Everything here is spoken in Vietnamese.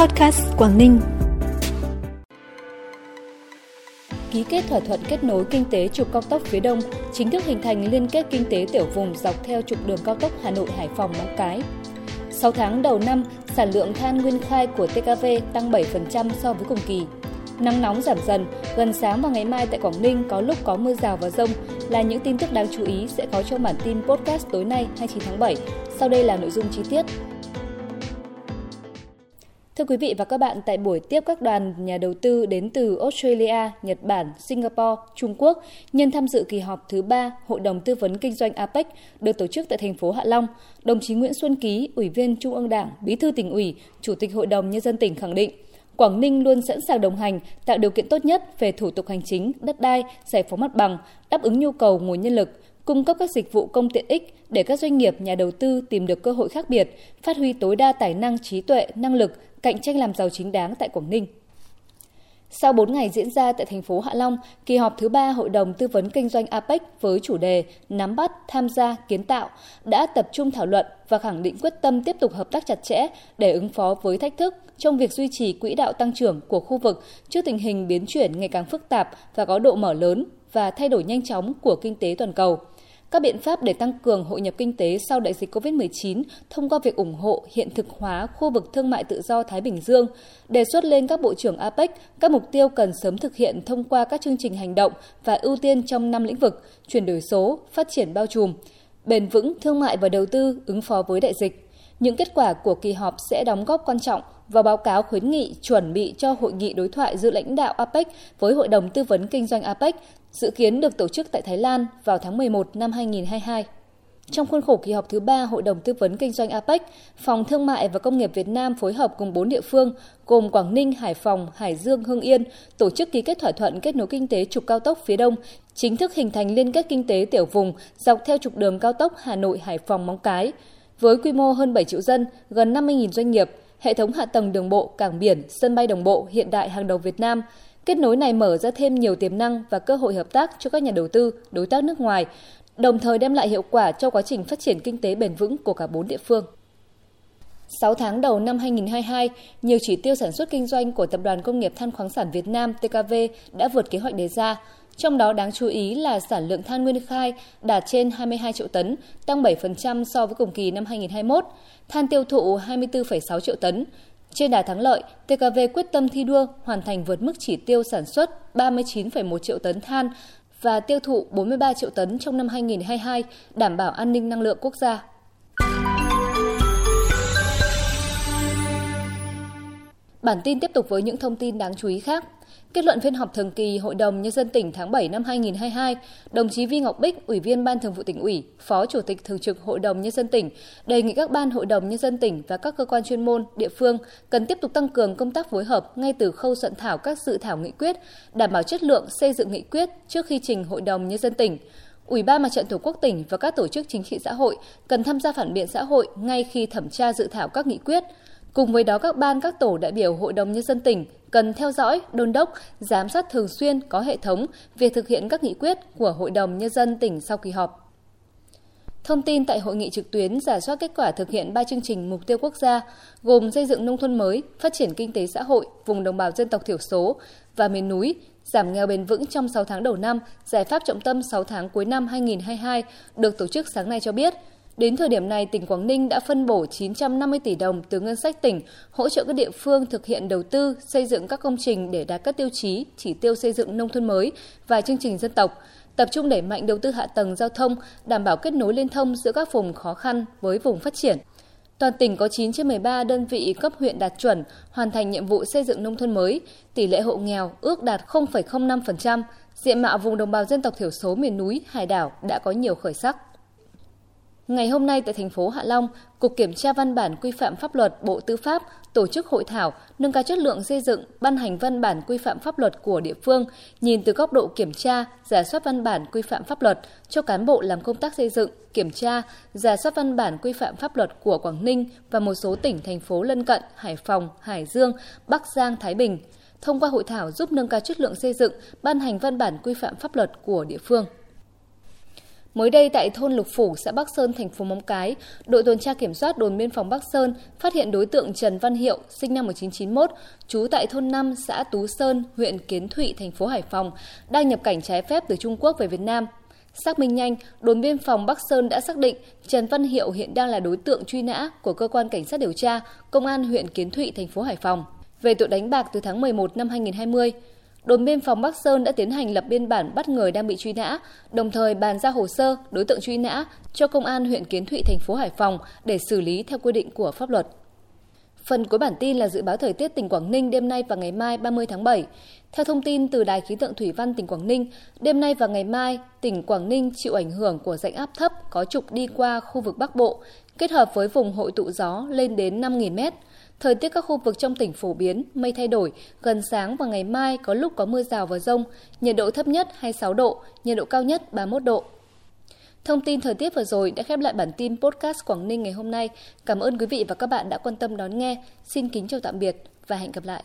Podcast Quảng Ninh. Ký kết thỏa thuận kết nối kinh tế trục cao tốc phía Đông, chính thức hình thành liên kết kinh tế tiểu vùng dọc theo trục đường cao tốc Hà Nội Hải Phòng Móng Cái. 6 tháng đầu năm, sản lượng than nguyên khai của TKV tăng 7% so với cùng kỳ. Nắng nóng giảm dần, gần sáng và ngày mai tại Quảng Ninh có lúc có mưa rào và rông là những tin tức đáng chú ý sẽ có trong bản tin podcast tối nay 29 tháng 7. Sau đây là nội dung chi tiết. Thưa quý vị và các bạn, tại buổi tiếp các đoàn nhà đầu tư đến từ Australia, Nhật Bản, Singapore, Trung Quốc nhân tham dự kỳ họp thứ 3 Hội đồng Tư vấn Kinh doanh APEC được tổ chức tại thành phố Hạ Long, đồng chí Nguyễn Xuân Ký, Ủy viên Trung ương Đảng, Bí thư tỉnh ủy, Chủ tịch Hội đồng Nhân dân tỉnh khẳng định Quảng Ninh luôn sẵn sàng đồng hành, tạo điều kiện tốt nhất về thủ tục hành chính, đất đai, giải phóng mặt bằng, đáp ứng nhu cầu nguồn nhân lực, cung cấp các dịch vụ công tiện ích để các doanh nghiệp, nhà đầu tư tìm được cơ hội khác biệt, phát huy tối đa tài năng, trí tuệ, năng lực, cạnh tranh làm giàu chính đáng tại Quảng Ninh. Sau 4 ngày diễn ra tại thành phố Hạ Long, kỳ họp thứ 3 Hội đồng Tư vấn Kinh doanh APEC với chủ đề Nắm bắt, tham gia, kiến tạo đã tập trung thảo luận và khẳng định quyết tâm tiếp tục hợp tác chặt chẽ để ứng phó với thách thức trong việc duy trì quỹ đạo tăng trưởng của khu vực trước tình hình biến chuyển ngày càng phức tạp và có độ mở lớn và thay đổi nhanh chóng của kinh tế toàn cầu – các biện pháp để tăng cường hội nhập kinh tế sau đại dịch COVID-19 thông qua việc ủng hộ hiện thực hóa khu vực thương mại tự do Thái Bình Dương, đề xuất lên các bộ trưởng APEC các mục tiêu cần sớm thực hiện thông qua các chương trình hành động và ưu tiên trong năm lĩnh vực chuyển đổi số, phát triển bao trùm, bền vững thương mại và đầu tư ứng phó với đại dịch. Những kết quả của kỳ họp sẽ đóng góp quan trọng vào báo cáo khuyến nghị chuẩn bị cho hội nghị đối thoại giữa lãnh đạo APEC với Hội đồng Tư vấn Kinh doanh APEC dự kiến được tổ chức tại Thái Lan vào tháng 11 năm 2022. Trong khuôn khổ kỳ họp thứ ba Hội đồng Tư vấn Kinh doanh APEC, Phòng Thương mại và Công nghiệp Việt Nam phối hợp cùng 4 địa phương gồm Quảng Ninh, Hải Phòng, Hải Dương, Hưng Yên tổ chức ký kết thỏa thuận kết nối kinh tế trục cao tốc phía Đông, chính thức hình thành liên kết kinh tế tiểu vùng dọc theo trục đường cao tốc Hà Nội, Hải Phòng, Móng Cái. Với quy mô hơn 7 triệu dân, gần 50.000 doanh nghiệp, hệ thống hạ tầng đường bộ, cảng biển, sân bay đồng bộ hiện đại hàng đầu Việt Nam – Kết nối này mở ra thêm nhiều tiềm năng và cơ hội hợp tác cho các nhà đầu tư, đối tác nước ngoài, đồng thời đem lại hiệu quả cho quá trình phát triển kinh tế bền vững của cả bốn địa phương. 6 tháng đầu năm 2022, nhiều chỉ tiêu sản xuất kinh doanh của Tập đoàn Công nghiệp Than khoáng sản Việt Nam TKV đã vượt kế hoạch đề ra. Trong đó đáng chú ý là sản lượng than nguyên khai đạt trên 22 triệu tấn, tăng 7% so với cùng kỳ năm 2021, than tiêu thụ 24,6 triệu tấn, trên đà thắng lợi, TKV quyết tâm thi đua hoàn thành vượt mức chỉ tiêu sản xuất 39,1 triệu tấn than và tiêu thụ 43 triệu tấn trong năm 2022, đảm bảo an ninh năng lượng quốc gia. Bản tin tiếp tục với những thông tin đáng chú ý khác. Kết luận phiên họp thường kỳ Hội đồng Nhân dân tỉnh tháng 7 năm 2022, đồng chí Vi Ngọc Bích, Ủy viên Ban Thường vụ tỉnh ủy, Phó Chủ tịch Thường trực Hội đồng Nhân dân tỉnh, đề nghị các ban Hội đồng Nhân dân tỉnh và các cơ quan chuyên môn, địa phương cần tiếp tục tăng cường công tác phối hợp ngay từ khâu soạn thảo các dự thảo nghị quyết, đảm bảo chất lượng xây dựng nghị quyết trước khi trình Hội đồng Nhân dân tỉnh. Ủy ban Mặt trận Tổ quốc tỉnh và các tổ chức chính trị xã hội cần tham gia phản biện xã hội ngay khi thẩm tra dự thảo các nghị quyết, Cùng với đó các ban các tổ đại biểu Hội đồng Nhân dân tỉnh cần theo dõi, đôn đốc, giám sát thường xuyên có hệ thống việc thực hiện các nghị quyết của Hội đồng Nhân dân tỉnh sau kỳ họp. Thông tin tại hội nghị trực tuyến giả soát kết quả thực hiện ba chương trình mục tiêu quốc gia gồm xây dựng nông thôn mới, phát triển kinh tế xã hội vùng đồng bào dân tộc thiểu số và miền núi, giảm nghèo bền vững trong 6 tháng đầu năm, giải pháp trọng tâm 6 tháng cuối năm 2022 được tổ chức sáng nay cho biết – Đến thời điểm này, tỉnh Quảng Ninh đã phân bổ 950 tỷ đồng từ ngân sách tỉnh hỗ trợ các địa phương thực hiện đầu tư, xây dựng các công trình để đạt các tiêu chí, chỉ tiêu xây dựng nông thôn mới và chương trình dân tộc, tập trung đẩy mạnh đầu tư hạ tầng giao thông, đảm bảo kết nối liên thông giữa các vùng khó khăn với vùng phát triển. Toàn tỉnh có 9 trên 13 đơn vị cấp huyện đạt chuẩn, hoàn thành nhiệm vụ xây dựng nông thôn mới, tỷ lệ hộ nghèo ước đạt 0,05%, diện mạo vùng đồng bào dân tộc thiểu số miền núi, hải đảo đã có nhiều khởi sắc. Ngày hôm nay tại thành phố Hạ Long, Cục Kiểm tra Văn bản Quy phạm Pháp luật Bộ Tư pháp tổ chức hội thảo nâng cao chất lượng xây dựng, ban hành văn bản quy phạm pháp luật của địa phương, nhìn từ góc độ kiểm tra, giả soát văn bản quy phạm pháp luật cho cán bộ làm công tác xây dựng, kiểm tra, giả soát văn bản quy phạm pháp luật của Quảng Ninh và một số tỉnh, thành phố lân cận Hải Phòng, Hải Dương, Bắc Giang, Thái Bình. Thông qua hội thảo giúp nâng cao chất lượng xây dựng, ban hành văn bản quy phạm pháp luật của địa phương. Mới đây tại thôn Lục Phủ, xã Bắc Sơn, thành phố Móng Cái, đội tuần tra kiểm soát đồn biên phòng Bắc Sơn phát hiện đối tượng Trần Văn Hiệu, sinh năm 1991, trú tại thôn 5, xã Tú Sơn, huyện Kiến Thụy, thành phố Hải Phòng, đang nhập cảnh trái phép từ Trung Quốc về Việt Nam. Xác minh nhanh, đồn biên phòng Bắc Sơn đã xác định Trần Văn Hiệu hiện đang là đối tượng truy nã của cơ quan cảnh sát điều tra Công an huyện Kiến Thụy, thành phố Hải Phòng về tội đánh bạc từ tháng 11 năm 2020 đồn biên phòng Bắc Sơn đã tiến hành lập biên bản bắt người đang bị truy nã, đồng thời bàn giao hồ sơ đối tượng truy nã cho công an huyện Kiến Thụy thành phố Hải Phòng để xử lý theo quy định của pháp luật. Phần cuối bản tin là dự báo thời tiết tỉnh Quảng Ninh đêm nay và ngày mai 30 tháng 7. Theo thông tin từ Đài khí tượng thủy văn tỉnh Quảng Ninh, đêm nay và ngày mai, tỉnh Quảng Ninh chịu ảnh hưởng của rãnh áp thấp có trục đi qua khu vực Bắc Bộ, kết hợp với vùng hội tụ gió lên đến 5.000 m. Thời tiết các khu vực trong tỉnh phổ biến, mây thay đổi, gần sáng và ngày mai có lúc có mưa rào và rông, nhiệt độ thấp nhất 26 độ, nhiệt độ cao nhất 31 độ. Thông tin thời tiết vừa rồi đã khép lại bản tin podcast Quảng Ninh ngày hôm nay. Cảm ơn quý vị và các bạn đã quan tâm đón nghe. Xin kính chào tạm biệt và hẹn gặp lại.